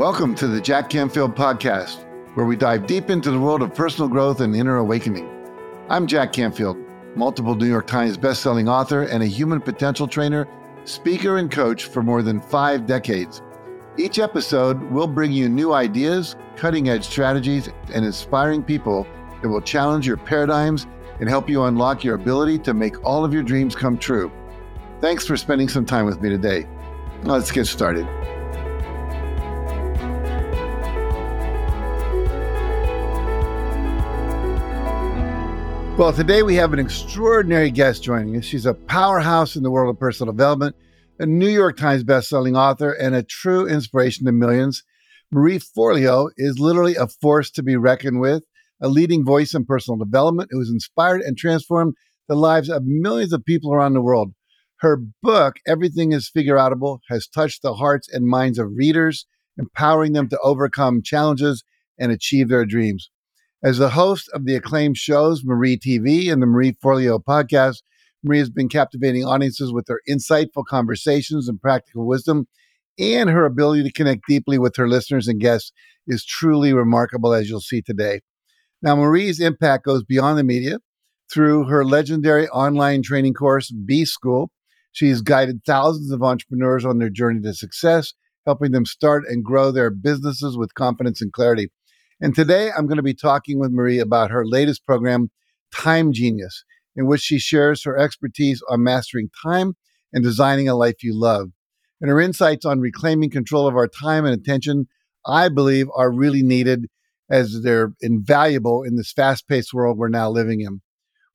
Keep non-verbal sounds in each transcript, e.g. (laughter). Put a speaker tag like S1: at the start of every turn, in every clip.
S1: Welcome to the Jack Canfield Podcast, where we dive deep into the world of personal growth and inner awakening. I'm Jack Canfield, multiple New York Times bestselling author and a human potential trainer, speaker, and coach for more than five decades. Each episode will bring you new ideas, cutting edge strategies, and inspiring people that will challenge your paradigms and help you unlock your ability to make all of your dreams come true. Thanks for spending some time with me today. Let's get started. Well, today we have an extraordinary guest joining us. She's a powerhouse in the world of personal development, a New York Times bestselling author, and a true inspiration to millions. Marie Forleo is literally a force to be reckoned with, a leading voice in personal development who has inspired and transformed the lives of millions of people around the world. Her book, Everything is Figure has touched the hearts and minds of readers, empowering them to overcome challenges and achieve their dreams. As the host of the acclaimed shows Marie TV and the Marie Forleo podcast, Marie has been captivating audiences with her insightful conversations and practical wisdom, and her ability to connect deeply with her listeners and guests is truly remarkable, as you'll see today. Now, Marie's impact goes beyond the media. Through her legendary online training course, B School, she's guided thousands of entrepreneurs on their journey to success, helping them start and grow their businesses with confidence and clarity. And today I'm going to be talking with Marie about her latest program, Time Genius, in which she shares her expertise on mastering time and designing a life you love. And her insights on reclaiming control of our time and attention, I believe, are really needed as they're invaluable in this fast paced world we're now living in.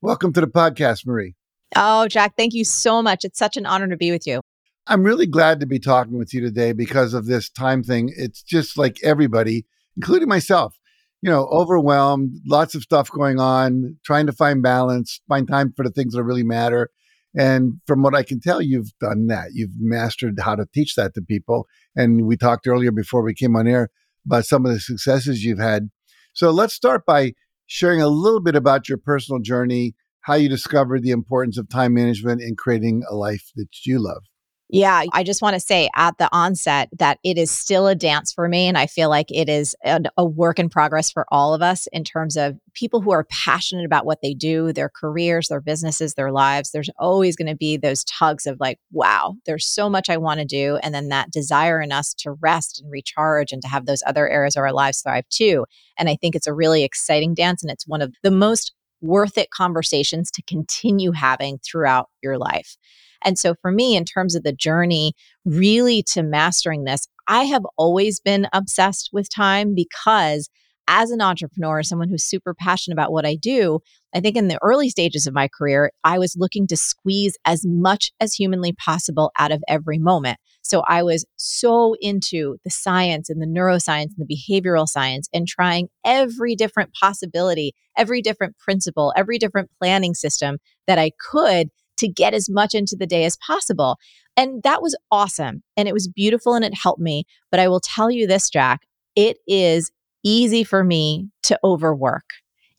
S1: Welcome to the podcast, Marie.
S2: Oh, Jack, thank you so much. It's such an honor to be with you.
S1: I'm really glad to be talking with you today because of this time thing. It's just like everybody including myself, you know, overwhelmed, lots of stuff going on, trying to find balance, find time for the things that really matter. And from what I can tell, you've done that. You've mastered how to teach that to people. And we talked earlier before we came on air about some of the successes you've had. So let's start by sharing a little bit about your personal journey, how you discovered the importance of time management in creating a life that you love.
S2: Yeah, I just want to say at the onset that it is still a dance for me. And I feel like it is a, a, work in progress for all of us in terms of people who are passionate about what they do, their careers, their businesses, their lives. There's always going to be those tugs of like, wow, there's so much I want to do. And then that desire in us to rest and recharge and to have those other areas of our lives thrive too. And I think it's a really exciting dance. And it's one of the most worth it conversations to continue having throughout your life. And so for me, in terms of the journey really to mastering this, I have always been obsessed with time because as an entrepreneur, someone who's super passionate about what I do, I think in the early stages of my career, I was looking to squeeze as much as humanly possible out of every moment. So I was so into the science and the neuroscience and the behavioral science and trying every different possibility, every different principle, every different planning system that I could to get as much into the day as possible. And that was awesome. And it was beautiful and it helped me. But I will tell you this, Jack, it is easy for me to overwork.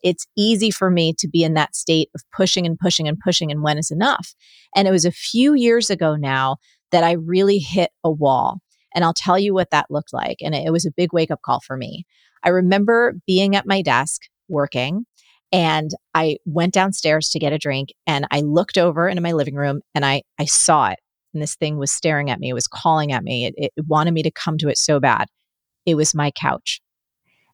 S2: It's easy for me to be in that state of pushing and pushing and pushing and when is enough. And it was a few years ago now that I really hit a wall. And I'll tell you what that looked like. And it was a big wake up call for me. I remember being at my desk working and I went downstairs to get a drink and I looked over into my living room and I, I saw it. And this thing was staring at me, it was calling at me. It, it wanted me to come to it so bad. It was my couch.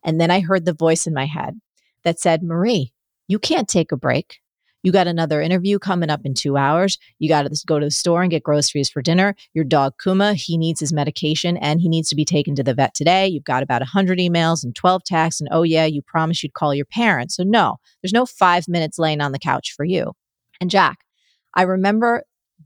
S2: And then I heard the voice in my head that said, Marie, you can't take a break. You got another interview coming up in two hours. You got to go to the store and get groceries for dinner. Your dog, Kuma, he needs his medication and he needs to be taken to the vet today. You've got about 100 emails and 12 texts. And oh, yeah, you promised you'd call your parents. So, no, there's no five minutes laying on the couch for you. And Jack, I remember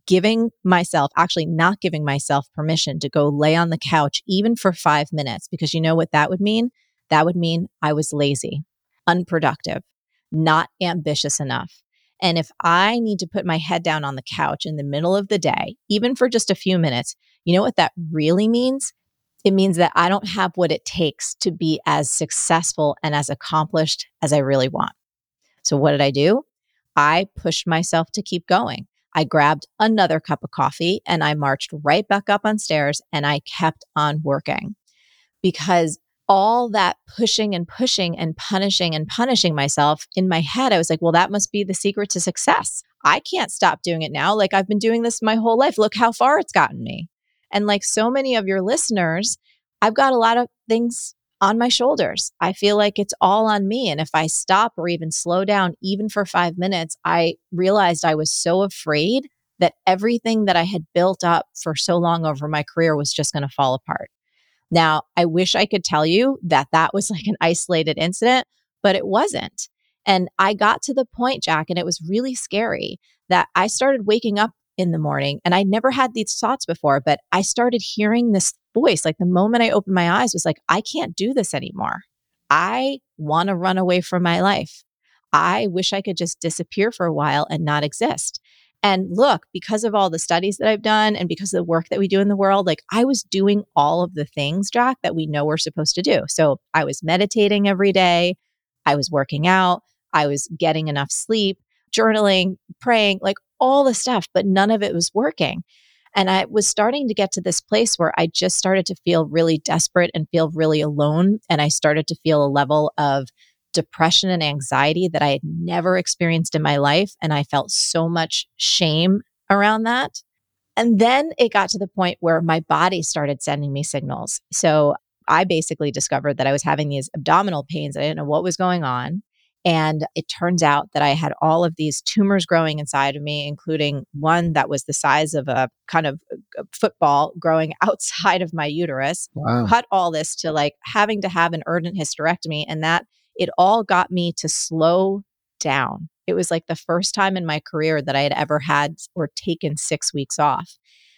S2: giving myself, actually not giving myself permission to go lay on the couch even for five minutes, because you know what that would mean? That would mean I was lazy, unproductive, not ambitious enough. And if I need to put my head down on the couch in the middle of the day, even for just a few minutes, you know what that really means? It means that I don't have what it takes to be as successful and as accomplished as I really want. So, what did I do? I pushed myself to keep going. I grabbed another cup of coffee and I marched right back up on stairs and I kept on working. because all that pushing and pushing and punishing and punishing myself in my head, I was like, well, that must be the secret to success. I can't stop doing it now. Like I've been doing this my whole life. Look how far it's gotten me. And like so many of your listeners, I've got a lot of things on my shoulders. I feel like it's all on me. And if I stop or even slow down, even for five minutes, I realized I was so afraid that everything that I had built up for so long over my career was just going to fall apart. Now, I wish I could tell you that that was like an isolated incident, but it wasn't. And I got to the point, Jack, and it was really scary that I started waking up in the morning and I never had these thoughts before, but I started hearing this voice. Like the moment I opened my eyes was like, I can't do this anymore. I want to run away from my life. I wish I could just disappear for a while and not exist. And look, because of all the studies that I've done and because of the work that we do in the world, like I was doing all of the things, Jack, that we know we're supposed to do. So I was meditating every day, I was working out, I was getting enough sleep, journaling, praying, like all the stuff, but none of it was working. And I was starting to get to this place where I just started to feel really desperate and feel really alone. And I started to feel a level of depression and anxiety that I had never experienced in my life. And I felt so much shame around that. And then it got to the point where my body started sending me signals. So I basically discovered that I was having these abdominal pains. I didn't know what was going on. And it turns out that I had all of these tumors growing inside of me, including one that was the size of a kind of a football growing (laughs) outside of my uterus. Wow. Cut all this to like having to have an urgent hysterectomy. And that it all got me to slow down. It was like the first time in my career that I had ever had or taken six weeks off.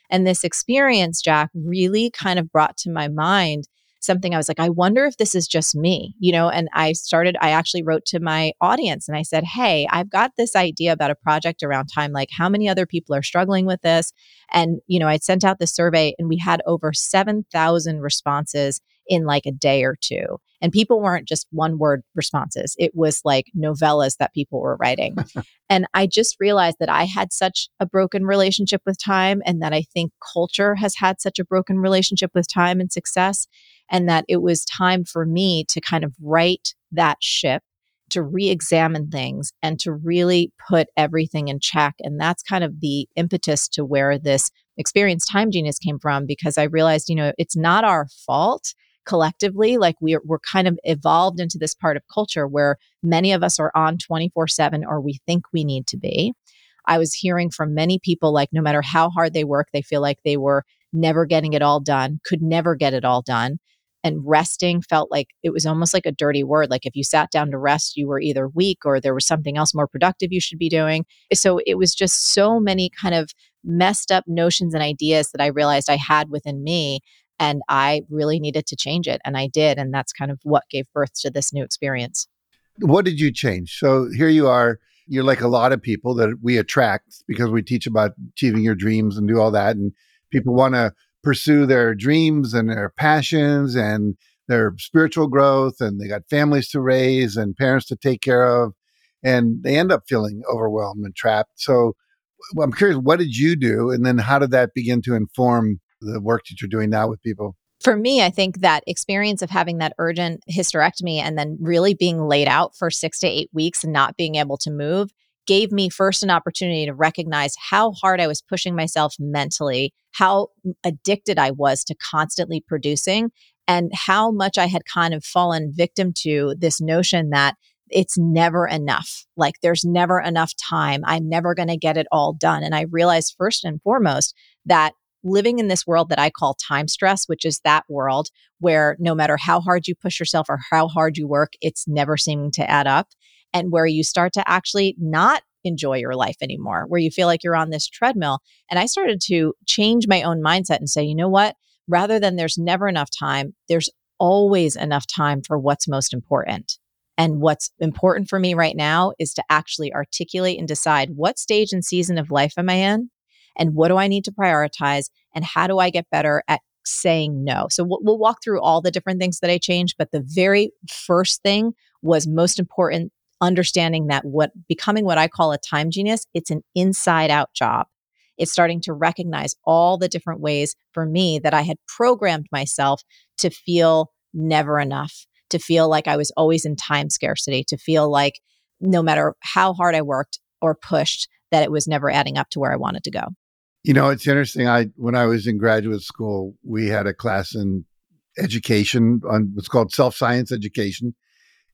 S2: And this experience, Jack, really kind of brought to my mind something I was like, I wonder if this is just me, you know? And I started, I actually wrote to my audience and I said, Hey, I've got this idea about a project around time. Like, how many other people are struggling with this? And, you know, I sent out the survey and we had over 7,000 responses in like a day or two. And people weren't just one word responses, it was like novellas that people were writing. (laughs) and I just realized that I had such a broken relationship with time, and that I think culture has had such a broken relationship with time and success, and that it was time for me to kind of right that ship to re-examine things and to really put everything in check and that's kind of the impetus to where this experience time genius came from because i realized you know it's not our fault collectively like we're, we're kind of evolved into this part of culture where many of us are on 24 7 or we think we need to be. I was hearing from many people like no matter how hard they work they feel like they were never getting it all done could never get it all done and resting felt like it was almost like a dirty word like if you sat down to rest you were either weak or there was something else more productive you should be doing. So it was just so many kind of messed up notions and ideas that i realized i had within me and I really needed to change it. And I did. And that's kind of what gave birth to this new experience.
S1: What did you change? So here you are. You're like a lot of people that we attract because we teach about achieving your dreams and do all that. And people want to pursue their dreams and their passions and their spiritual growth. And they got families to raise and parents to take care of. And they end up feeling overwhelmed and trapped. So I'm curious, what did you do? And then how did that begin to inform the work that you're doing now with people?
S2: For me, I think that experience of having that urgent hysterectomy and then really being laid out for six to eight weeks and not being able to move gave me first an opportunity to recognize how hard I was pushing myself mentally, how addicted I was to constantly producing, and how much I had kind of fallen victim to this notion that it's never enough. Like there's never enough time. I'm never going to get it all done. And I realized first and foremost that living in this world that I call time stress, which is that world where no matter how hard you push yourself or how hard you work, it's never seeming to add up. And where you start to actually not enjoy your life anymore, where you feel like you're on this treadmill. And I started to change my own mindset and say, you know what? Rather than there's never enough time, there's always enough time for what's most important. And what's important for me right now is to actually articulate and decide what stage and season of life am I in? And what do I need to prioritize and how do I get better at saying no. So we'll, we'll, walk through all the different things that I changed, but the very first thing was most important understanding that what becoming what I call a time genius, it's an inside out job. it's starting to recognize all the different ways for me that I had programmed myself to feel never enough, to feel like I was always in time scarcity, to feel like no matter how hard I worked or pushed, that it was never adding up to where I wanted to go.
S1: You know, it's interesting. I when I was in graduate school, we had a class in education on what's called self science education,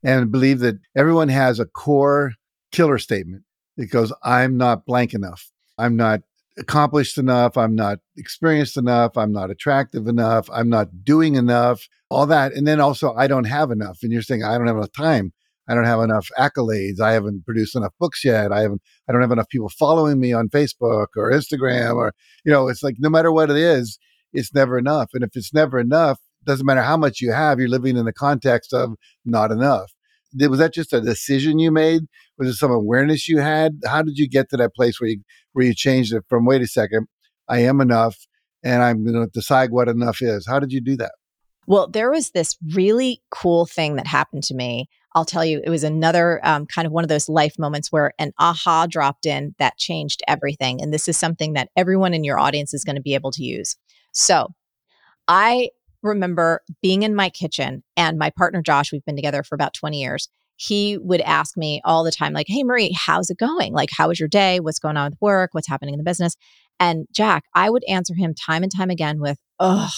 S1: and believe that everyone has a core killer statement. that goes, "I'm not blank enough. I'm not accomplished enough. I'm not experienced enough. I'm not attractive enough. I'm not doing enough. All that, and then also I don't have enough. And you're saying I don't have enough time. I don't have enough accolades. I haven't produced enough books yet. I haven't, I don't have enough people following me on Facebook or Instagram or, you know, it's like no matter what it is, it's never enough. And if it's never enough, doesn't matter how much you have, you're living in the context of not enough. Was that just a decision you made? Was it some awareness you had? How did you get to that place where you where you changed it from wait a second, I am enough and I'm going to decide what enough is? How did you do that?
S2: Well, there was this really cool thing that happened to me. I'll tell you, it was another um, kind of one of those life moments where an aha dropped in that changed everything. And this is something that everyone in your audience is going to be able to use. So I remember being in my kitchen and my partner, Josh, we've been together for about 20 years. He would ask me all the time, like, Hey, Marie, how's it going? Like, how was your day? What's going on with work? What's happening in the business? And Jack, I would answer him time and time again with, Oh,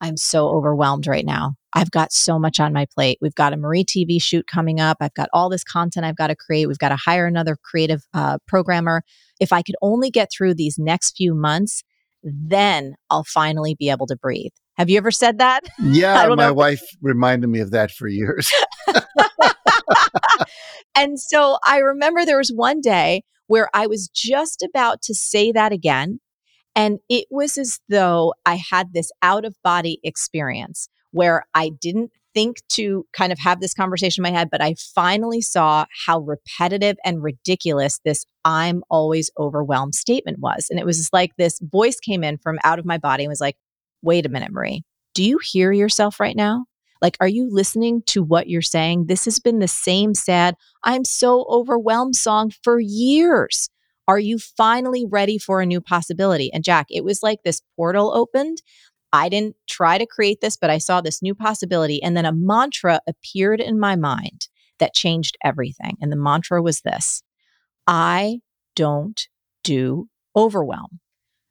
S2: I'm so overwhelmed right now. I've got so much on my plate. We've got a Marie TV shoot coming up. I've got all this content I've got to create. We've got to hire another creative uh, programmer. If I could only get through these next few months, then I'll finally be able to breathe. Have you ever said that? (laughs)
S1: Yeah, my wife reminded me of that for years. (laughs)
S2: and so I remember there was one day where I was just about to say that again. And it was as though I had this out of body experience where I didn't think to kind of have this conversation in my head, but I finally saw how repetitive and ridiculous this I'm always overwhelmed statement was. And it was like this voice came in from out of my body and was like, wait a minute, Marie, do you hear yourself right now? Like, are you listening to what you're saying? This has been the same sad, I'm so overwhelmed song for years. Are you finally ready for a new possibility? And Jack, it was like this portal opened. I didn't try to create this, but I saw this new possibility. And then a mantra appeared in my mind that changed everything. And the mantra was this I don't do overwhelm.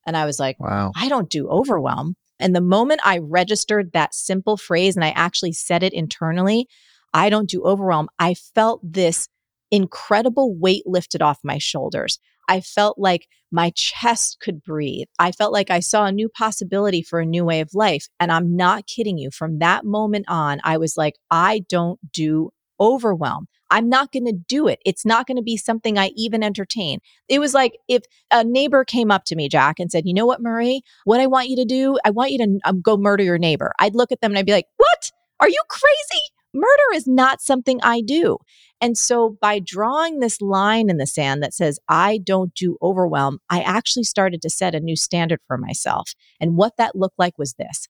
S2: And I was like, wow, I don't do overwhelm. And the moment I registered that simple phrase and I actually said it internally, I don't do overwhelm, I felt this incredible weight lifted off my shoulders. I felt like my chest could breathe. I felt like I saw a new possibility for a new way of life. And I'm not kidding you. From that moment on, I was like, I don't do overwhelm. I'm not going to do it. It's not going to be something I even entertain. It was like if a neighbor came up to me, Jack, and said, You know what, Marie? What I want you to do, I want you to um, go murder your neighbor. I'd look at them and I'd be like, What? Are you crazy? Murder is not something I do. And so by drawing this line in the sand that says, I don't do overwhelm, I actually started to set a new standard for myself. And what that looked like was this.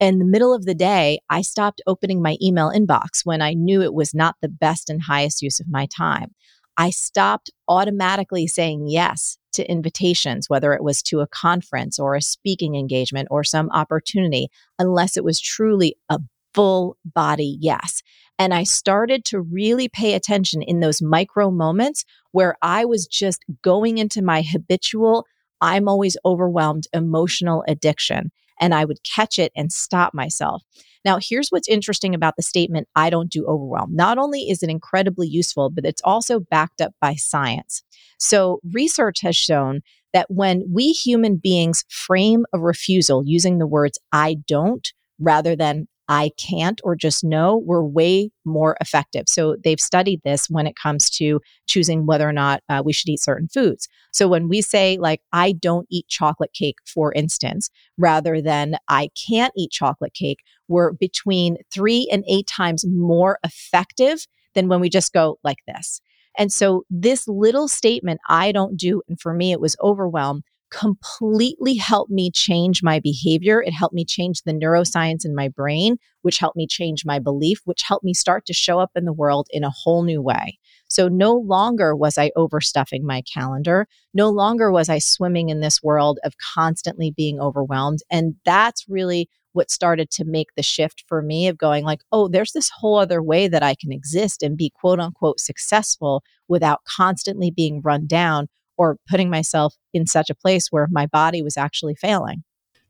S2: In the middle of the day, I stopped opening my email inbox when I knew it was not the best and highest use of my time. I stopped automatically saying yes to invitations, whether it was to a conference or a speaking engagement or some opportunity, unless it was truly a full body yes. And I started to really pay attention in those micro moments where I was just going into my habitual, I'm always overwhelmed emotional addiction. And I would catch it and stop myself. Now, here's what's interesting about the statement, I don't do overwhelm. Not only is it incredibly useful, but it's also backed up by science. So, research has shown that when we human beings frame a refusal using the words I don't rather than I can't or just no were way more effective. So they've studied this when it comes to choosing whether or not uh, we should eat certain foods. So when we say, like, I don't eat chocolate cake, for instance, rather than I can't eat chocolate cake, we're between three and eight times more effective than when we just go like this. And so this little statement, I don't do, and for me, it was overwhelm, completely helped me change my behavior. It helped me change the neuroscience in my brain, which helped me change my belief, which helped me start to show up in the world in a whole new way. So no longer was I overstuffing my calendar. No longer was I swimming in this world of constantly being overwhelmed. And that's really what started to make the shift for me of going like, oh, there's this whole other way that I can exist and be quote unquote successful without constantly being run down or putting myself in such a place where my body was actually failing.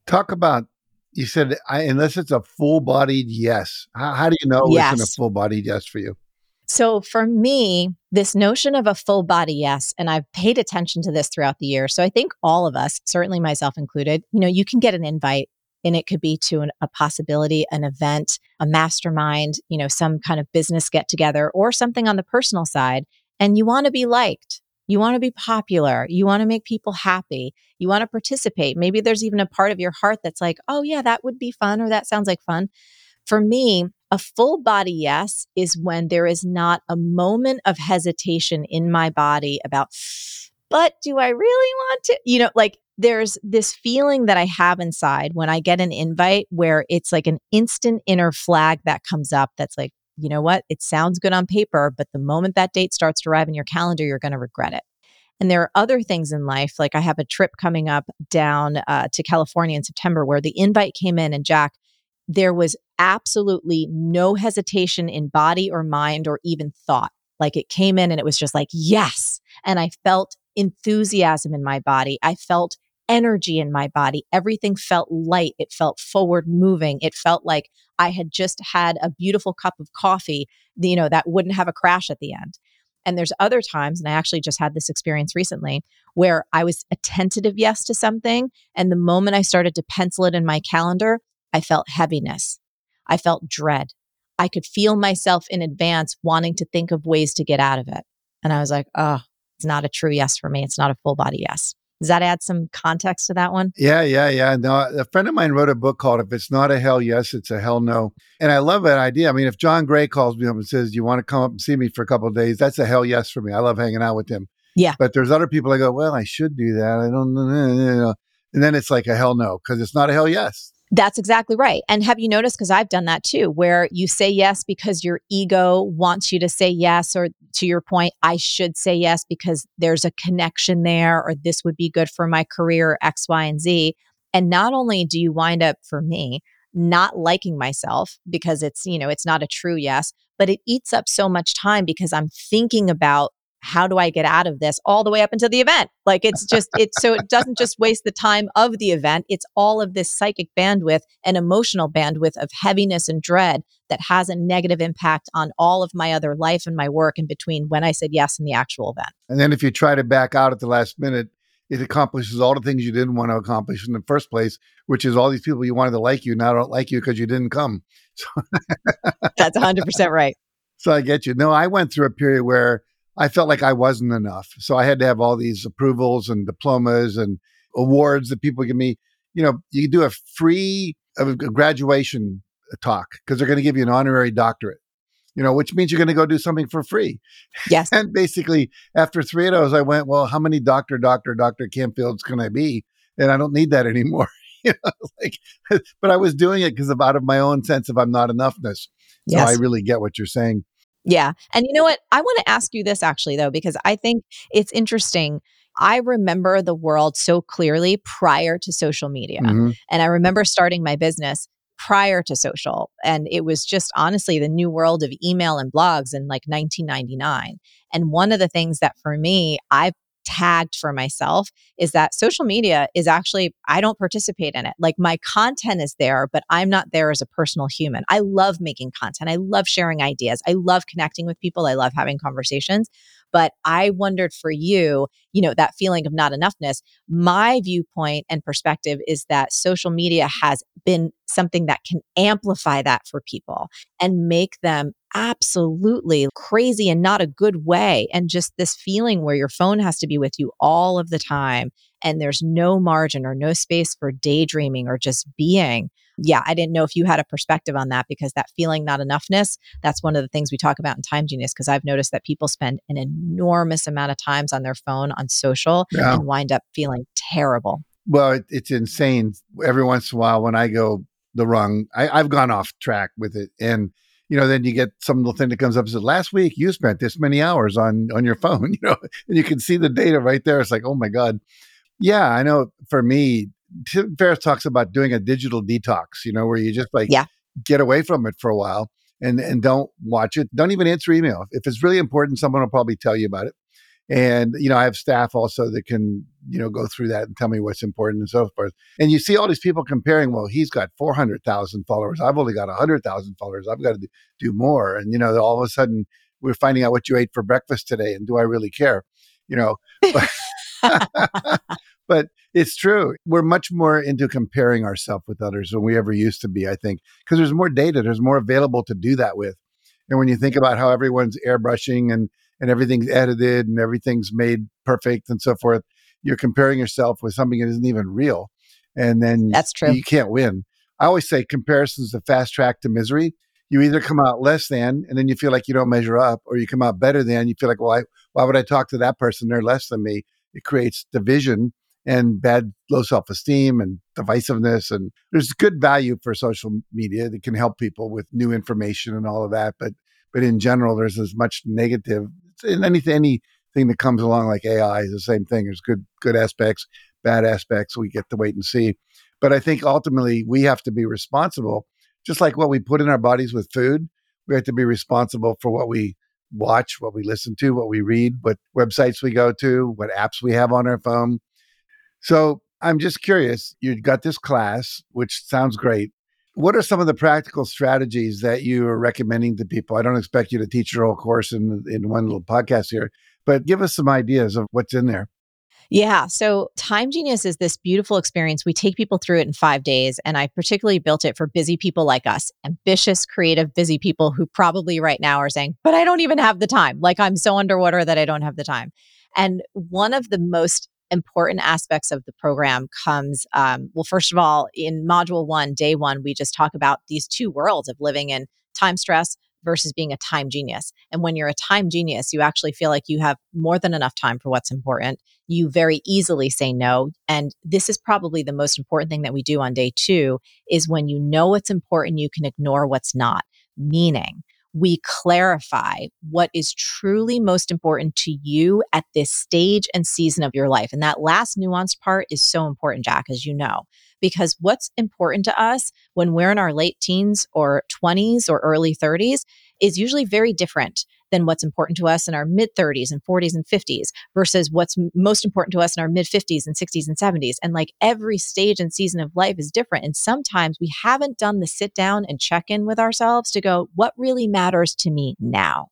S1: Talk about you said I, unless it's a full bodied yes. How, how, do you know yes. it's a full bodied yes for you?
S2: So for me, this notion of a full body yes, and I've paid attention to this throughout the year. So I think all of us, certainly myself included, you know, you can get an invite and it could be to an, a possibility, an event, a mastermind, you know, some kind of business get together or something on the personal side. And you want to be liked. You want to be popular. You want to make people happy. You want to participate. Maybe there's even a part of your heart that's like, oh, yeah, that would be fun or that sounds like fun. For me, a full body yes is when there is not a moment of hesitation in my body about, but do I really want to? You know, like there's this feeling that I have inside when I get an invite where it's like an instant inner flag that comes up that's like, you know what? It sounds good on paper, but the moment that date starts to arrive in your calendar, you're going to regret it. And there are other things in life, like I have a trip coming up down uh, to California in September where the invite came in, and Jack, there was absolutely no hesitation in body or mind or even thought. Like it came in and it was just like, yes. And I felt enthusiasm in my body. I felt energy in my body. Everything felt light. It felt forward moving. It felt like I had just had a beautiful cup of coffee, you know, that wouldn't have a crash at the end. And there's other times, and I actually just had this experience recently where I was a tentative yes to something. And the moment I started to pencil it in my calendar, I felt heaviness. I felt dread. I could feel myself in advance wanting to think of ways to get out of it. And I was like, oh, it's not a true yes for me. It's not a full body yes. Does that add some context to that one?
S1: Yeah, yeah, yeah. No, a friend of mine wrote a book called "If It's Not a Hell Yes, It's a Hell No," and I love that idea. I mean, if John Gray calls me up and says, "You want to come up and see me for a couple of days?" That's a hell yes for me. I love hanging out with him.
S2: Yeah.
S1: But there's other people I go, "Well, I should do that. I don't (laughs) know," and then it's like a hell no because it's not a hell yes.
S2: That's exactly right. And have you noticed? Because I've done that too, where you say yes because your ego wants you to say yes, or to your point, I should say yes because there's a connection there, or this would be good for my career, X, Y, and Z. And not only do you wind up, for me, not liking myself because it's, you know, it's not a true yes, but it eats up so much time because I'm thinking about how do I get out of this all the way up until the event? Like it's just, it's so it doesn't just waste the time of the event. It's all of this psychic bandwidth and emotional bandwidth of heaviness and dread that has a negative impact on all of my other life and my work in between when I said yes and the actual event.
S1: And then if you try to back out at the last minute, it accomplishes all the things you didn't want to accomplish in the first place, which is all these people you wanted to like you now don't like you because you didn't come.
S2: So (laughs) That's 100% right.
S1: So I get you. No, I went through a period where I felt like I wasn't enough. So I had to have all these approvals and diplomas and awards that people give me. You know, you do a free a graduation talk because they're going to give you an honorary doctorate, you know, which means you're going to go do something for free.
S2: Yes. (laughs)
S1: and basically, after three of those, I went, well, how many doctor, doctor, doctor Canfields can I be? And I don't need that anymore. (laughs) you know, (laughs) like, but I was doing it because of out of my own sense of I'm not enoughness. Yes. So. I really get what you're saying.
S2: Yeah. And you know what? I want to ask you this actually, though, because I think it's interesting. I remember the world so clearly prior to social media. Mm-hmm. And I remember starting my business prior to social. And it was just honestly the new world of email and blogs in like 1999. And one of the things that for me, I've tagged for myself is that social media is actually, I don't participate in it. Like my content is there, but I'm not there as a personal human. I love making content. I love sharing ideas. I love connecting with people. I love having conversations. But I wondered for you, you know, that feeling of not enoughness. My viewpoint and perspective is that social media has been something that can amplify that for people and make them absolutely crazy and not a good way. And just this feeling where your phone has to be with you all of the time and there's no margin or no space for daydreaming or just being. yeah, I didn't know if you had a perspective on that because that feeling not enoughness, that's one of the things we talk about in Time Genius because I've noticed that people spend an enormous amount of times on their phone on social yeah. and wind up feeling terrible.
S1: Well, it, it's insane. Every once in a while when I go the wrong, I, I've gone off track with it. And, you know, then you get some little thing that comes up and says, last week you spent this many hours on on your phone, (laughs) you know, and you can see the data right there. It's like, oh my God. Yeah, I know for me, Tim Ferriss talks about doing a digital detox, you know, where you just like
S2: yeah.
S1: get away from it for a while and and don't watch it. Don't even answer email. If it's really important, someone will probably tell you about it. And you know, I have staff also that can you know go through that and tell me what's important and so forth. And you see all these people comparing. Well, he's got four hundred thousand followers. I've only got hundred thousand followers. I've got to do more. And you know, all of a sudden we're finding out what you ate for breakfast today. And do I really care? You know. (laughs) but it's true. We're much more into comparing ourselves with others than we ever used to be, I think, because there's more data, there's more available to do that with. And when you think about how everyone's airbrushing and and everything's edited and everything's made perfect and so forth, you're comparing yourself with something that isn't even real. And then
S2: that's true.
S1: You can't win. I always say comparison is the fast track to misery. You either come out less than, and then you feel like you don't measure up, or you come out better than, you feel like, well, I, why would I talk to that person? They're less than me. It creates division and bad low self-esteem and divisiveness and there's good value for social media that can help people with new information and all of that but but in general there's as much negative in anything anything that comes along like ai is the same thing there's good good aspects bad aspects we get to wait and see but i think ultimately we have to be responsible just like what we put in our bodies with food we have to be responsible for what we watch what we listen to what we read what websites we go to what apps we have on our phone so I'm just curious. You've got this class, which sounds great. What are some of the practical strategies that you are recommending to people? I don't expect you to teach your whole course in in one little podcast here, but give us some ideas of what's in there.
S2: Yeah. So Time Genius is this beautiful experience. We take people through it in five days. And I particularly built it for busy people like us, ambitious, creative, busy people who probably right now are saying, but I don't even have the time. Like I'm so underwater that I don't have the time. And one of the most important aspects of the program comes um, well first of all in module one day one we just talk about these two worlds of living in time stress versus being a time genius. And when you're a time genius you actually feel like you have more than enough time for what's important. You very easily say no. And this is probably the most important thing that we do on day two is when you know what's important you can ignore what's not. Meaning we clarify what is truly most important to you at this stage and season of your life. And that last nuanced part is so important, Jack, as you know, because what's important to us when we're in our late teens or 20s or early 30s is usually very different than what's important to us in our mid 30s and 40s and 50s versus what's most important to us in our mid 50s and 60s and 70s. And like every stage and season of life is different. And sometimes we haven't done the sit down and check in with ourselves to go, what really matters to me now?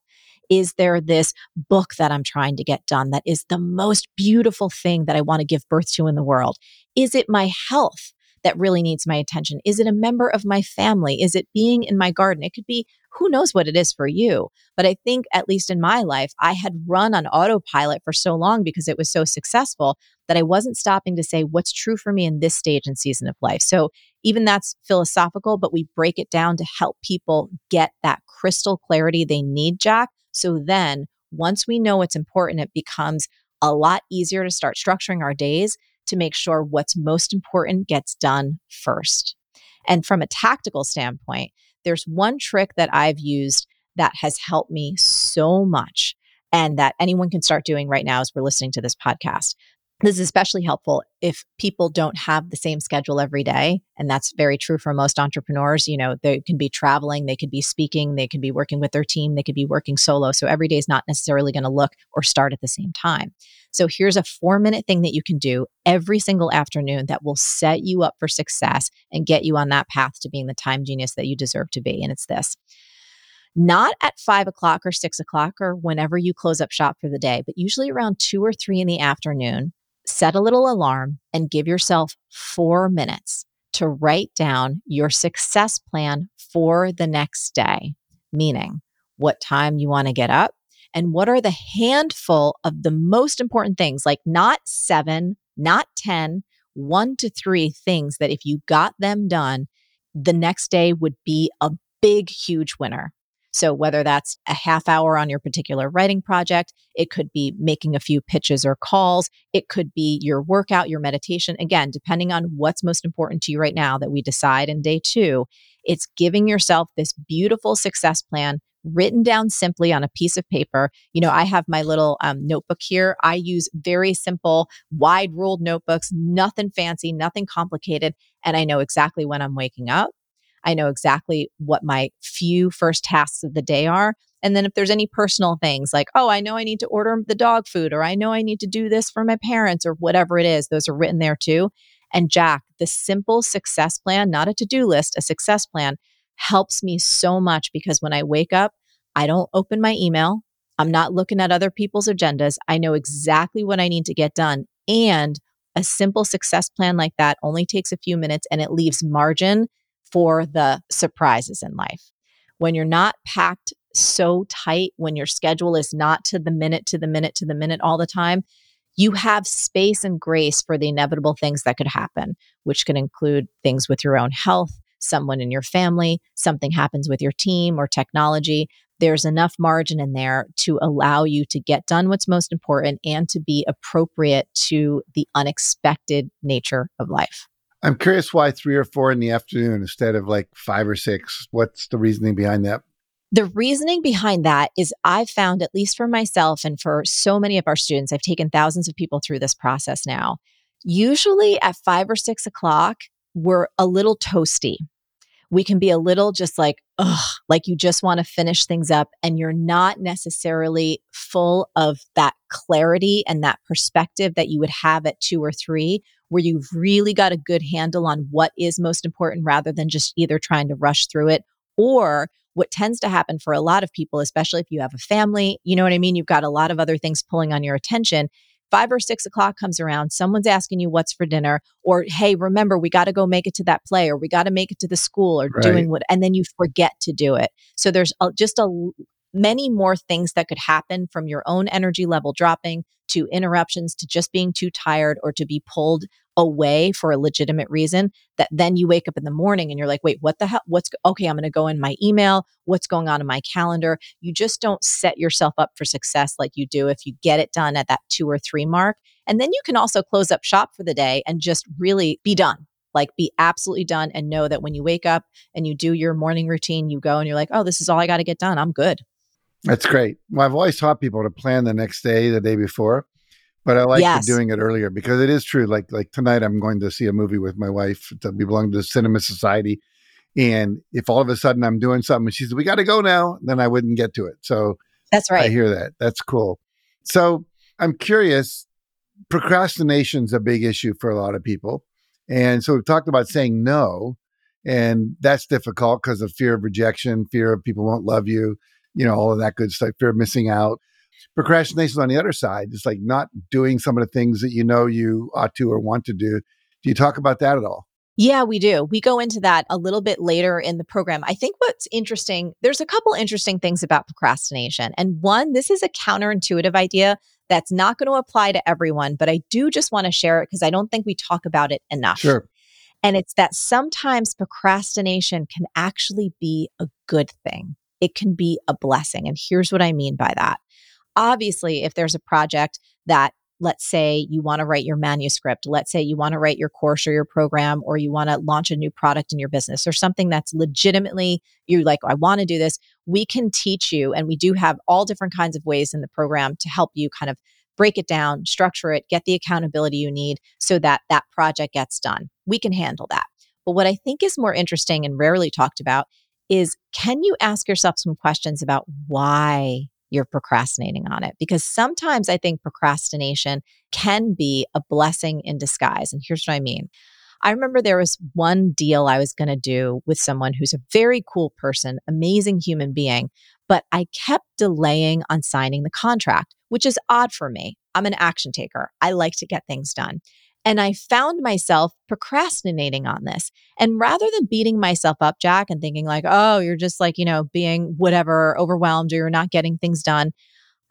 S2: Is there this book that I'm trying to get done that is the most beautiful thing that I want to give birth to in the world? Is it my health? That really needs my attention? Is it a member of my family? Is it being in my garden? It could be who knows what it is for you. But I think, at least in my life, I had run on autopilot for so long because it was so successful that I wasn't stopping to say what's true for me in this stage and season of life. So even that's philosophical, but we break it down to help people get that crystal clarity they need, Jack. So then once we know what's important, it becomes a lot easier to start structuring our days to make sure what's most important gets done first. And from a tactical standpoint, there's one trick that I've used that has helped me so much and that anyone can start doing right now as we're listening to this podcast. This is especially helpful if people don't have the same schedule every day. And that's very true for most entrepreneurs. You know, they can be traveling, they could be speaking, they could be working with their team, they could be working solo. So every day is not necessarily going to look or start at the same time. So here's a four minute thing that you can do every single afternoon that will set you up for success and get you on that path to being the time genius that you deserve to be. And it's this not at five o'clock or six o'clock or whenever you close up shop for the day, but usually around two or three in the afternoon set a little alarm and give yourself four minutes to write down your success plan for the next day, meaning what time you want to get up and what are the handful of the most important things, like not seven, not ten, one to three things that if you got them done, the next day would be a big, huge winner. So, whether that's a half hour on your particular writing project, it could be making a few pitches or calls, it could be your workout, your meditation. Again, depending on what's most important to you right now that we decide in day two, it's giving yourself this beautiful success plan written down simply on a piece of paper. You know, I have my little um, notebook here. I use very simple, wide ruled notebooks, nothing fancy, nothing complicated. And I know exactly when I'm waking up. I know exactly what my few first tasks of the day are. And then if there's any personal things like, oh, I know I need to order the dog food, or I know I need to do this for my parents, or whatever it is, those are written there too. And Jack, the simple success plan, not a to do list, a success plan helps me so much because when I wake up, I don't open my email. I'm not looking at other people's agendas. I know exactly what I need to get done. And a simple success plan like that only takes a few minutes and it leaves margin for the surprises in life. When you're not packed so tight, when your schedule is not to the minute, to the minute, to the minute all the time, you have space and grace for the inevitable things that could happen, which can include things with your own health, someone in your family, something happens with your team or technology. There's enough margin in there to allow you to get done what's most important and to be appropriate to the unexpected nature of life.
S1: I'm curious why three or four in the afternoon instead of like five or six. What's the reasoning behind that?
S2: The reasoning behind that is I've found, at least for myself and for so many of our students, I've taken thousands of people through this process now. Usually at five or six o'clock, we're a little toasty. We can be a little just like, ugh, like you just want to finish things up and you're not necessarily full of that clarity and that perspective that you would have at two or three where you've really got a good handle on what is most important rather than just either trying to rush through it or what tends to happen for a lot of people, especially if you have a family, you know what I mean? You've got a lot of other things pulling on your attention. Five or six o'clock comes around, someone's asking you what's for dinner, or hey, remember, we got to go make it to that play, or we got to make it to the school, or right. doing what, and then you forget to do it. So there's a, just a many more things that could happen from your own energy level dropping to interruptions to just being too tired or to be pulled away for a legitimate reason that then you wake up in the morning and you're like wait what the hell? What's okay i'm going to go in my email. What's going on in my calendar? You just don't set yourself up for success like you do if you get it done at that 2 or 3 mark. And then you can also close up shop for the day and just really be done. Like be absolutely done and know that when you wake up and you do your morning routine you go and you're like oh this is all i got to get done. I'm good
S1: that's great. Well, I've always taught people to plan the next day, the day before, but I like yes. doing it earlier because it is true. Like like tonight, I'm going to see a movie with my wife. We belong to the Cinema Society, and if all of a sudden I'm doing something and she says we got to go now, then I wouldn't get to it. So
S2: that's right.
S1: I hear that. That's cool. So I'm curious. Procrastination's a big issue for a lot of people, and so we've talked about saying no, and that's difficult because of fear of rejection, fear of people won't love you you know, all of that good stuff, fear of missing out. Procrastination on the other side is like not doing some of the things that you know you ought to or want to do. Do you talk about that at all?
S2: Yeah, we do. We go into that a little bit later in the program. I think what's interesting, there's a couple interesting things about procrastination. And one, this is a counterintuitive idea that's not going to apply to everyone, but I do just want to share it because I don't think we talk about it enough.
S1: Sure.
S2: And it's that sometimes procrastination can actually be a good thing it can be a blessing. And here's what I mean by that. Obviously, if there's a project that let's say you want to write your manuscript, let's say you want to write your course or your program, or you want to launch a new product in your business or something that's legitimately you're like, I want to do this. We can teach you, and we do have all different kinds of ways in the program to help you kind of break it down, structure it, get the accountability you need so that that project gets done. We can handle that. But what I think is more interesting and rarely talked about is can you ask yourself some questions about why you're procrastinating on it? Because sometimes I think procrastination can be a blessing in disguise. And here's what I mean. I remember there was one deal I was going to do with someone who's a very cool person, amazing human being, but I kept delaying on signing the contract, which is odd for me. I'm an action taker. I like to get things done. And I found myself procrastinating on this. And rather than beating myself up, Jack, and thinking like, oh, you're just like, you know, being whatever, overwhelmed or you're not getting things done,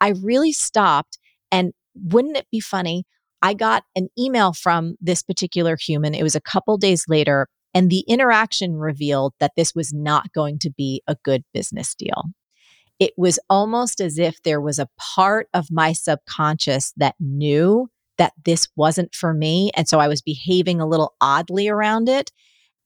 S2: I really stopped. And wouldn't it be funny? I got an email from this particular human. It was a couple days later. And the interaction revealed that this was not going to be a good business deal. It was almost as if there was a part of my subconscious that knew that this wasn't for me. And so I was behaving a little oddly around it.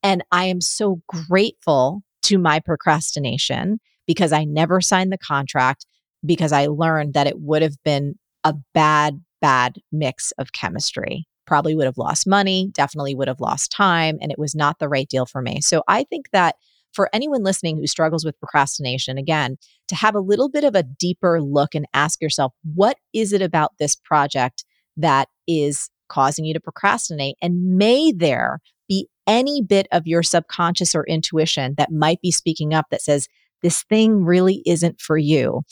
S2: And I am so grateful to my procrastination because I never signed the contract because I learned that it would have been a bad, bad mix of chemistry probably would have lost money, definitely would have lost time, and it was not the right deal for me. So I think that for anyone listening who struggles with procrastination, again, to have a little bit of a deeper look and ask yourself, what is it about this project that is causing you to procrastinate? And may there be any bit of your subconscious or intuition that might be speaking up that says, this thing really isn't for you.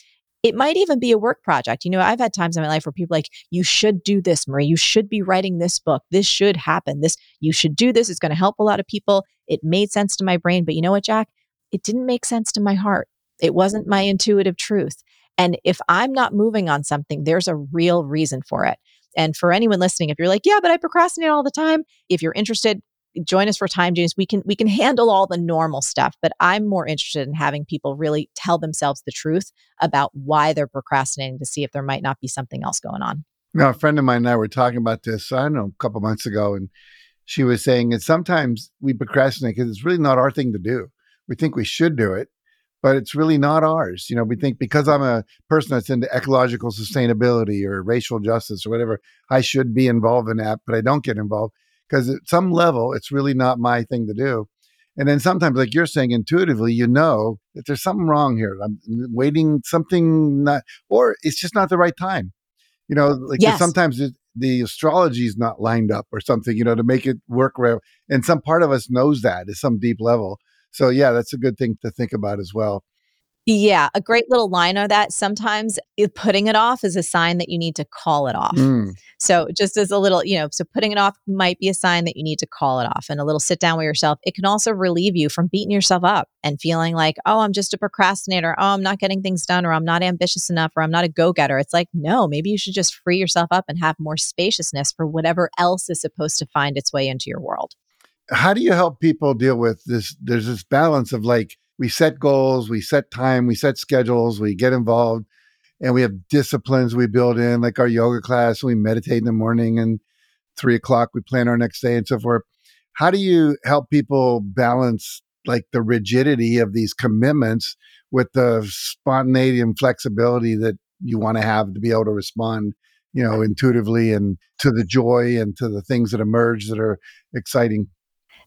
S2: It might even be a work project. You know, I've had times in my life where people like, you should do this, Marie. You should be writing this book. This should happen. This, you should do this. It's going to help a lot of people. It made sense to my brain. But you know what, Jack? It didn't make sense to my heart. It wasn't my intuitive truth. And if I'm not moving on something, there's a real reason for it. And for anyone listening, if you're like, yeah, but I procrastinate all the time, if you're interested, join us for time genius we can we can handle all the normal stuff but i'm more interested in having people really tell themselves the truth about why they're procrastinating to see if there might not be something else going on.
S1: Now a friend of mine and i were talking about this i don't know a couple months ago and she was saying that sometimes we procrastinate because it's really not our thing to do. We think we should do it but it's really not ours you know we think because i'm a person that's into ecological sustainability or racial justice or whatever i should be involved in that but i don't get involved because at some level, it's really not my thing to do. And then sometimes, like you're saying, intuitively, you know that there's something wrong here. I'm waiting something not, or it's just not the right time. You know, like yes. sometimes it, the astrology is not lined up or something, you know, to make it work. Right. And some part of us knows that at some deep level. So, yeah, that's a good thing to think about as well.
S2: Yeah, a great little line of that. Sometimes putting it off is a sign that you need to call it off. Mm. So, just as a little, you know, so putting it off might be a sign that you need to call it off and a little sit down with yourself. It can also relieve you from beating yourself up and feeling like, oh, I'm just a procrastinator. Oh, I'm not getting things done or I'm not ambitious enough or I'm not a go getter. It's like, no, maybe you should just free yourself up and have more spaciousness for whatever else is supposed to find its way into your world.
S1: How do you help people deal with this? There's this balance of like, we set goals, we set time, we set schedules, we get involved, and we have disciplines we build in, like our yoga class. We meditate in the morning, and three o'clock we plan our next day, and so forth. How do you help people balance like the rigidity of these commitments with the spontaneity and flexibility that you want to have to be able to respond, you know, intuitively and to the joy and to the things that emerge that are exciting?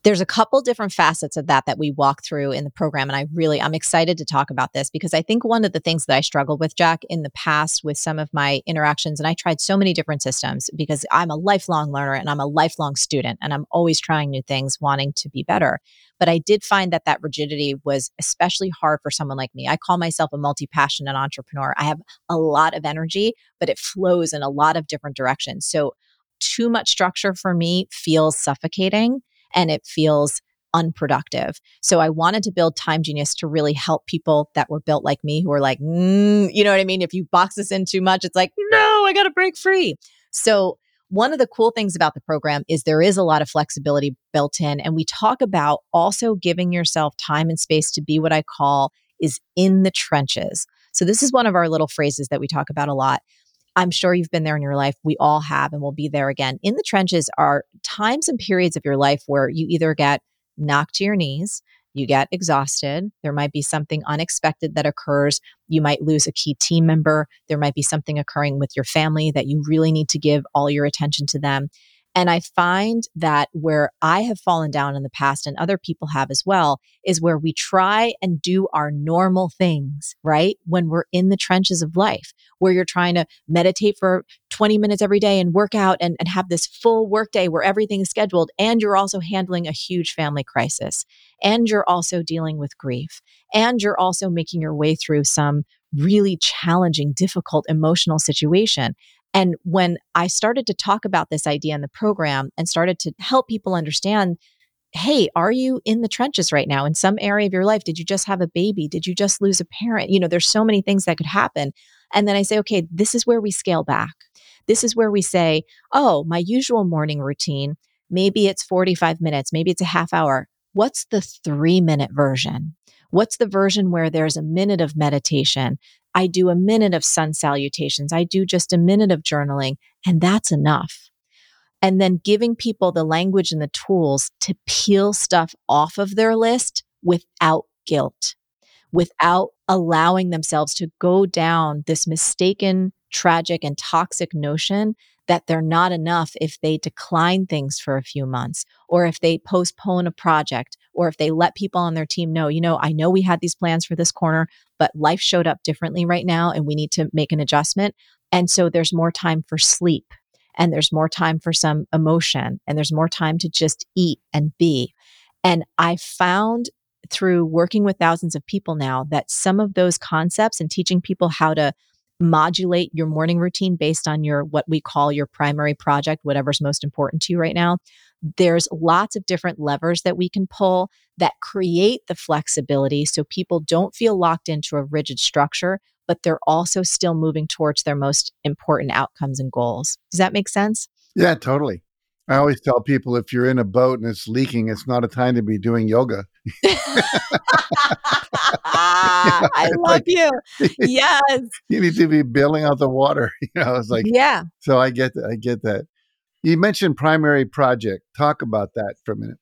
S2: There's a couple different facets of that that we walk through in the program. And I really, I'm excited to talk about this because I think one of the things that I struggled with, Jack, in the past with some of my interactions, and I tried so many different systems because I'm a lifelong learner and I'm a lifelong student and I'm always trying new things, wanting to be better. But I did find that that rigidity was especially hard for someone like me. I call myself a multi passionate entrepreneur. I have a lot of energy, but it flows in a lot of different directions. So, too much structure for me feels suffocating and it feels unproductive. So I wanted to build Time Genius to really help people that were built like me who are like, mm, you know what I mean? If you box this in too much, it's like, no, I got to break free. So one of the cool things about the program is there is a lot of flexibility built in. And we talk about also giving yourself time and space to be what I call is in the trenches. So this is one of our little phrases that we talk about a lot. I'm sure you've been there in your life. We all have, and we'll be there again. In the trenches are times and periods of your life where you either get knocked to your knees, you get exhausted. There might be something unexpected that occurs. You might lose a key team member. There might be something occurring with your family that you really need to give all your attention to them. And I find that where I have fallen down in the past and other people have as well is where we try and do our normal things, right? When we're in the trenches of life, where you're trying to meditate for 20 minutes every day and work out and, and have this full workday where everything is scheduled. And you're also handling a huge family crisis. And you're also dealing with grief. And you're also making your way through some really challenging, difficult emotional situation. And when I started to talk about this idea in the program and started to help people understand hey, are you in the trenches right now in some area of your life? Did you just have a baby? Did you just lose a parent? You know, there's so many things that could happen. And then I say, okay, this is where we scale back. This is where we say, oh, my usual morning routine, maybe it's 45 minutes, maybe it's a half hour. what's the three minute version? What's the version where there's a minute of meditation? I do a minute of sun salutations. I do just a minute of journaling, and that's enough. And then giving people the language and the tools to peel stuff off of their list without guilt, without allowing themselves to go down this mistaken, tragic, and toxic notion that they're not enough if they decline things for a few months or if they postpone a project or if they let people on their team know, you know, I know we had these plans for this corner, but life showed up differently right now and we need to make an adjustment. And so there's more time for sleep and there's more time for some emotion and there's more time to just eat and be. And I found through working with thousands of people now that some of those concepts and teaching people how to modulate your morning routine based on your what we call your primary project, whatever's most important to you right now. There's lots of different levers that we can pull that create the flexibility so people don't feel locked into a rigid structure, but they're also still moving towards their most important outcomes and goals. Does that make sense?
S1: Yeah, totally. I always tell people if you're in a boat and it's leaking, it's not a time to be doing yoga. (laughs)
S2: I love like, you. (laughs) Yes.
S1: You need to be bailing out the water. (laughs) You know, it's like
S2: Yeah.
S1: So I get that. I get that. You mentioned primary project. Talk about that for a minute.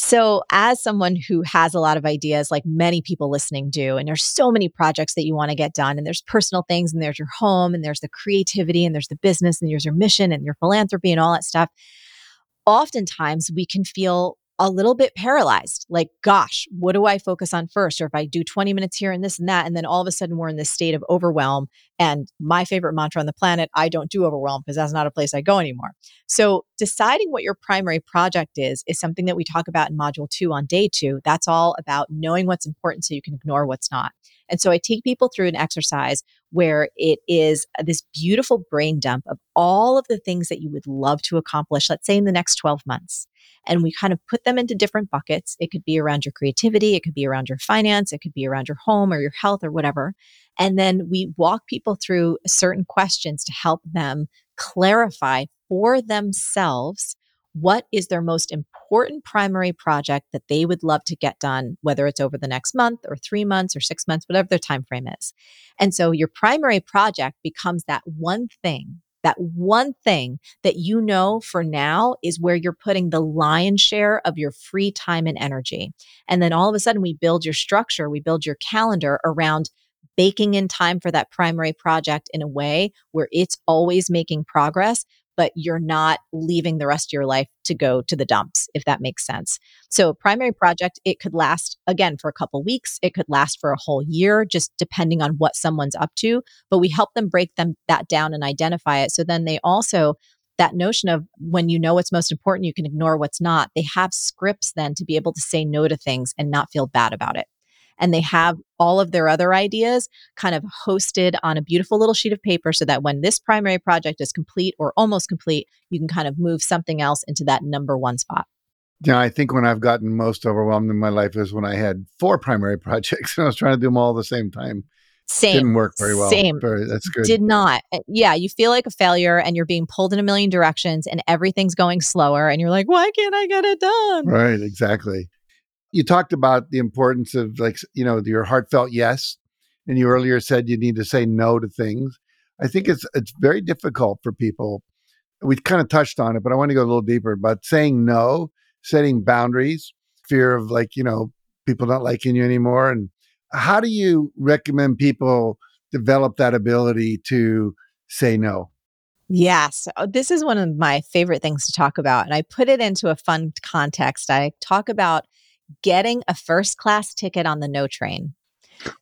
S2: So, as someone who has a lot of ideas, like many people listening do, and there's so many projects that you want to get done, and there's personal things, and there's your home, and there's the creativity, and there's the business, and there's your mission, and your philanthropy, and all that stuff. Oftentimes, we can feel a little bit paralyzed. Like, gosh, what do I focus on first? Or if I do 20 minutes here and this and that, and then all of a sudden we're in this state of overwhelm. And my favorite mantra on the planet, I don't do overwhelm because that's not a place I go anymore. So, deciding what your primary project is, is something that we talk about in module two on day two. That's all about knowing what's important so you can ignore what's not. And so I take people through an exercise where it is this beautiful brain dump of all of the things that you would love to accomplish, let's say in the next 12 months. And we kind of put them into different buckets. It could be around your creativity, it could be around your finance, it could be around your home or your health or whatever. And then we walk people through certain questions to help them clarify for themselves what is their most important primary project that they would love to get done whether it's over the next month or 3 months or 6 months whatever their time frame is and so your primary project becomes that one thing that one thing that you know for now is where you're putting the lion's share of your free time and energy. And then all of a sudden, we build your structure, we build your calendar around baking in time for that primary project in a way where it's always making progress, but you're not leaving the rest of your life to go to the dumps, if that makes sense. So, primary project, it could last again for a couple weeks, it could last for a whole year, just depending on what someone's up to. But we help them break them that down and identify it. So then they also that notion of when you know what's most important, you can ignore what's not. They have scripts then to be able to say no to things and not feel bad about it and they have all of their other ideas kind of hosted on a beautiful little sheet of paper so that when this primary project is complete or almost complete, you can kind of move something else into that number one spot.
S1: Yeah, I think when I've gotten most overwhelmed in my life is when I had four primary (laughs) projects and I was trying to do them all at the same time.
S2: Same.
S1: Didn't work very well.
S2: Same.
S1: Very, that's good.
S2: Did not. Uh, yeah, you feel like a failure and you're being pulled in a million directions and everything's going slower and you're like, why can't I get it done?
S1: Right, exactly. You talked about the importance of like, you know, your heartfelt yes. And you earlier said you need to say no to things. I think it's it's very difficult for people. We kind of touched on it, but I want to go a little deeper about saying no, setting boundaries, fear of like, you know, people not liking you anymore. And how do you recommend people develop that ability to say no?
S2: Yes. Oh, this is one of my favorite things to talk about. And I put it into a fun context. I talk about getting a first class ticket on the no train.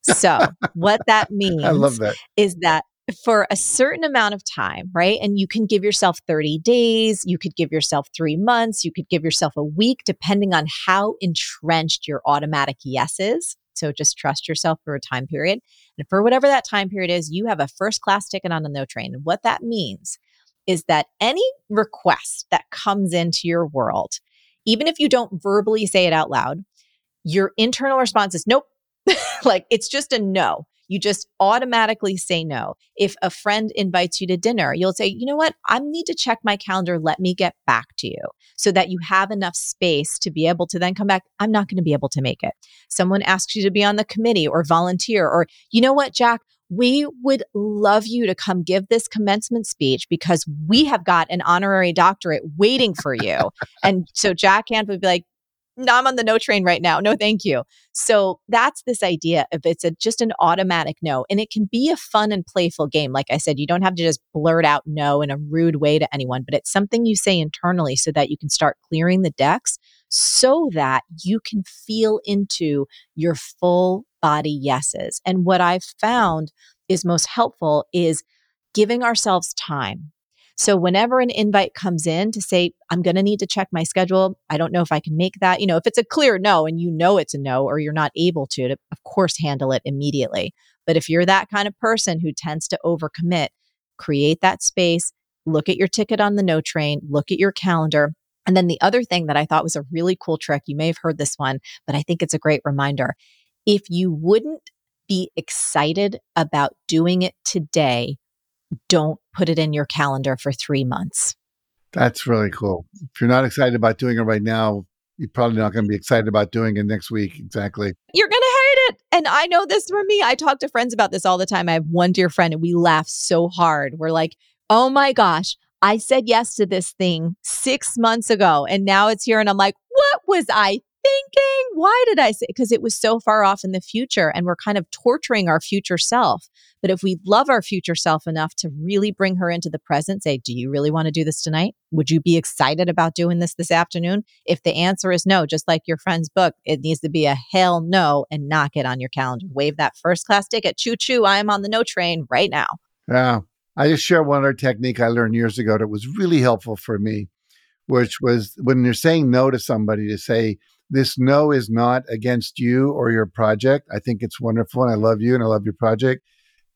S2: So, what that means (laughs)
S1: I love that.
S2: is that for a certain amount of time, right? And you can give yourself 30 days, you could give yourself three months, you could give yourself a week, depending on how entrenched your automatic yes is. So just trust yourself for a time period. And for whatever that time period is, you have a first class ticket on the no train. And what that means is that any request that comes into your world even if you don't verbally say it out loud, your internal response is nope. (laughs) like it's just a no. You just automatically say no. If a friend invites you to dinner, you'll say, you know what? I need to check my calendar. Let me get back to you so that you have enough space to be able to then come back. I'm not going to be able to make it. Someone asks you to be on the committee or volunteer, or you know what, Jack? We would love you to come give this commencement speech because we have got an honorary doctorate waiting for you. and so Jack Hand would be like, no, I'm on the no train right now. No, thank you. So that's this idea of it's a, just an automatic no. And it can be a fun and playful game. Like I said, you don't have to just blurt out no in a rude way to anyone, but it's something you say internally so that you can start clearing the decks so that you can feel into your full body yeses. And what I've found is most helpful is giving ourselves time. So whenever an invite comes in to say, I'm going to need to check my schedule, I don't know if I can make that. You know, if it's a clear no and you know it's a no or you're not able to, to of course handle it immediately. But if you're that kind of person who tends to overcommit, create that space, look at your ticket on the no train, look at your calendar. And then the other thing that I thought was a really cool trick, you may have heard this one, but I think it's a great reminder. If you wouldn't be excited about doing it today, don't put it in your calendar for three months.
S1: That's really cool. If you're not excited about doing it right now, you're probably not going to be excited about doing it next week. Exactly.
S2: You're going to hate it. And I know this from me. I talk to friends about this all the time. I have one dear friend and we laugh so hard. We're like, oh my gosh, I said yes to this thing six months ago and now it's here. And I'm like, what was I thinking? Why did I say? Because it was so far off in the future and we're kind of torturing our future self. But if we love our future self enough to really bring her into the present, say, Do you really want to do this tonight? Would you be excited about doing this this afternoon? If the answer is no, just like your friend's book, it needs to be a hell no and knock it on your calendar. Wave that first class ticket. Choo choo. I am on the no train right now.
S1: Yeah. I just share one other technique I learned years ago that was really helpful for me, which was when you're saying no to somebody to say, this no is not against you or your project. I think it's wonderful and I love you and I love your project.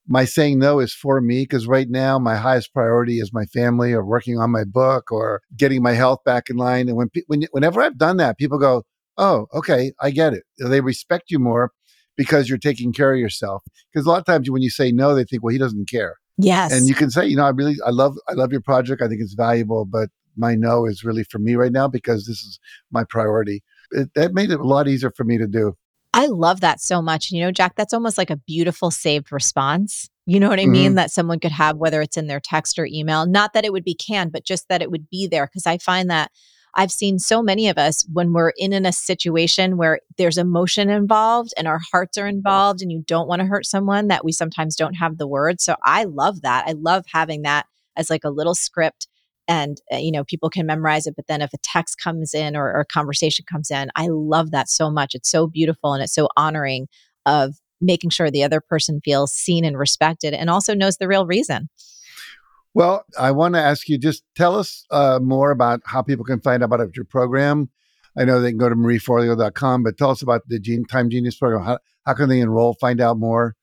S1: My saying no is for me because right now my highest priority is my family or working on my book or getting my health back in line. And when, when whenever I've done that, people go, "Oh, okay, I get it." They respect you more because you're taking care of yourself. Because a lot of times when you say no, they think, "Well, he doesn't care."
S2: Yes.
S1: And you can say, you know, I really, I love, I love your project. I think it's valuable, but my no is really for me right now because this is my priority it, that made it a lot easier for me to do.
S2: I love that so much. You know, Jack, that's almost like a beautiful saved response. You know what I mean? Mm-hmm. That someone could have, whether it's in their text or email, not that it would be canned, but just that it would be there. Cause I find that I've seen so many of us when we're in, in a situation where there's emotion involved and our hearts are involved and you don't want to hurt someone that we sometimes don't have the words. So I love that. I love having that as like a little script and uh, you know people can memorize it but then if a text comes in or, or a conversation comes in i love that so much. It's so beautiful and it's so honoring of making sure the other person feels seen and respected and also knows the real reason.
S1: Well i want to ask you just tell us uh, more about how people can find out about your program. I know they can go to marieforleo.com but tell us about the Gene, time genius program. How, how can they enroll find out more?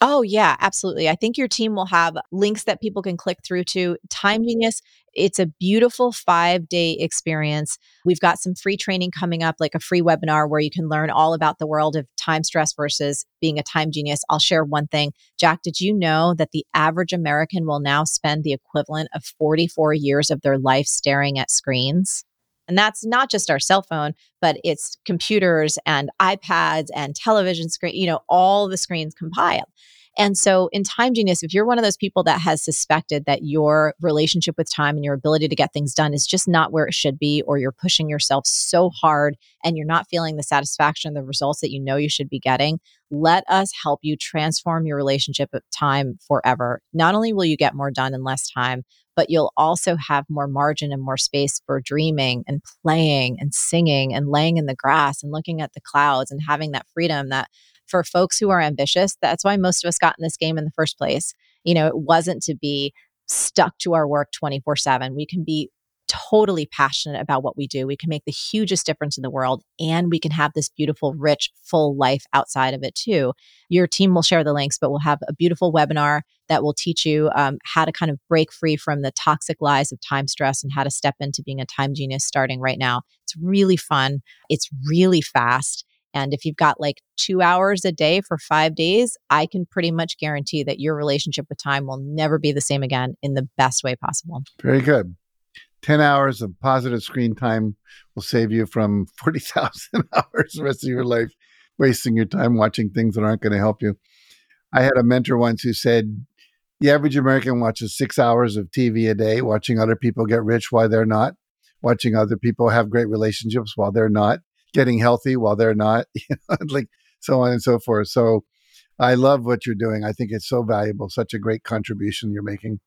S2: Oh, yeah, absolutely. I think your team will have links that people can click through to. Time Genius, it's a beautiful five day experience. We've got some free training coming up, like a free webinar where you can learn all about the world of time stress versus being a time genius. I'll share one thing. Jack, did you know that the average American will now spend the equivalent of 44 years of their life staring at screens? And that's not just our cell phone, but it's computers and iPads and television screen, you know, all the screens compiled. And so in Time Genius, if you're one of those people that has suspected that your relationship with time and your ability to get things done is just not where it should be, or you're pushing yourself so hard and you're not feeling the satisfaction, the results that you know you should be getting, let us help you transform your relationship with time forever. Not only will you get more done in less time, but you'll also have more margin and more space for dreaming and playing and singing and laying in the grass and looking at the clouds and having that freedom that for folks who are ambitious, that's why most of us got in this game in the first place. You know, it wasn't to be stuck to our work 24 7. We can be totally passionate about what we do. We can make the hugest difference in the world and we can have this beautiful, rich, full life outside of it too. Your team will share the links, but we'll have a beautiful webinar that will teach you um, how to kind of break free from the toxic lies of time stress and how to step into being a time genius starting right now. It's really fun, it's really fast. And if you've got like two hours a day for five days, I can pretty much guarantee that your relationship with time will never be the same again in the best way possible.
S1: Very good. 10 hours of positive screen time will save you from (laughs) 40,000 (laughs) hours the rest of your life wasting your time watching things that aren't going to help you. I had a mentor once who said, the average American watches six hours of TV a day, watching other people get rich while they're not, watching other people have great relationships while they're not, getting healthy while they're not, (laughs) like so on and so forth. So I love what you're doing. I think it's so valuable, such a great contribution you're making.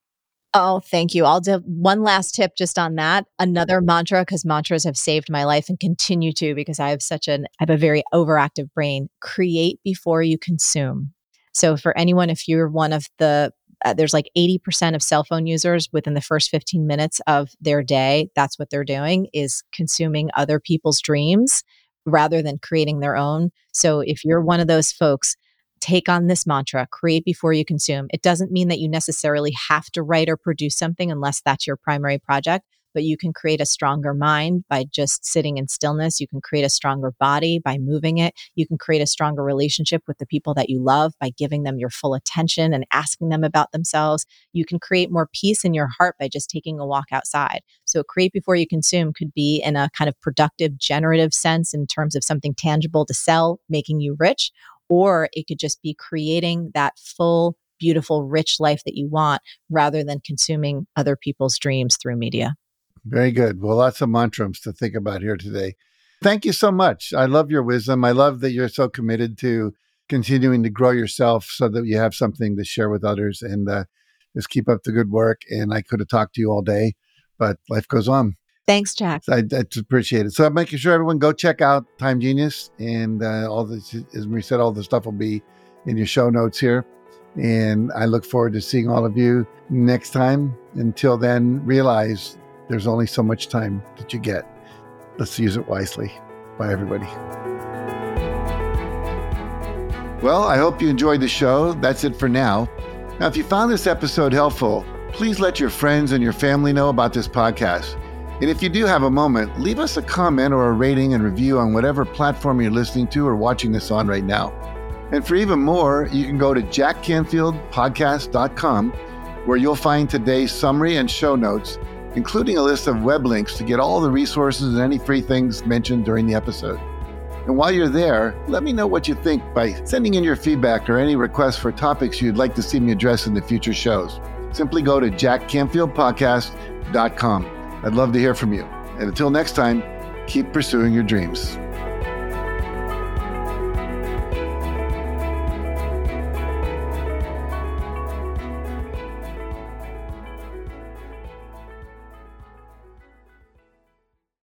S2: Oh, thank you. I'll do one last tip just on that. Another mantra, because mantras have saved my life and continue to because I have such an I have a very overactive brain. Create before you consume. So for anyone, if you're one of the uh, there's like 80% of cell phone users within the first 15 minutes of their day that's what they're doing is consuming other people's dreams rather than creating their own so if you're one of those folks take on this mantra create before you consume. It doesn't mean that you necessarily have to write or produce something unless that's your primary project, but you can create a stronger mind by just sitting in stillness. You can create a stronger body by moving it. You can create a stronger relationship with the people that you love by giving them your full attention and asking them about themselves. You can create more peace in your heart by just taking a walk outside. So, create before you consume could be in a kind of productive, generative sense in terms of something tangible to sell, making you rich, or it could just be creating that full, beautiful, rich life that you want rather than consuming other people's dreams through media.
S1: Very good. Well, lots of mantras to think about here today. Thank you so much. I love your wisdom. I love that you're so committed to continuing to grow yourself so that you have something to share with others and uh, just keep up the good work. And I could have talked to you all day, but life goes on.
S2: Thanks, Jack.
S1: I, I appreciate it. So I'm making sure everyone go check out Time Genius and uh, all this, as we said, all the stuff will be in your show notes here. And I look forward to seeing all of you next time. Until then, realize there's only so much time that you get. Let's use it wisely. Bye, everybody. Well, I hope you enjoyed the show. That's it for now. Now, if you found this episode helpful, please let your friends and your family know about this podcast. And if you do have a moment, leave us a comment or a rating and review on whatever platform you're listening to or watching this on right now. And for even more, you can go to jackcanfieldpodcast.com where you'll find today's summary and show notes, including a list of web links to get all the resources and any free things mentioned during the episode. And while you're there, let me know what you think by sending in your feedback or any requests for topics you'd like to see me address in the future shows. Simply go to jackcanfieldpodcast.com. I'd love to hear from you. And until next time, keep pursuing your dreams.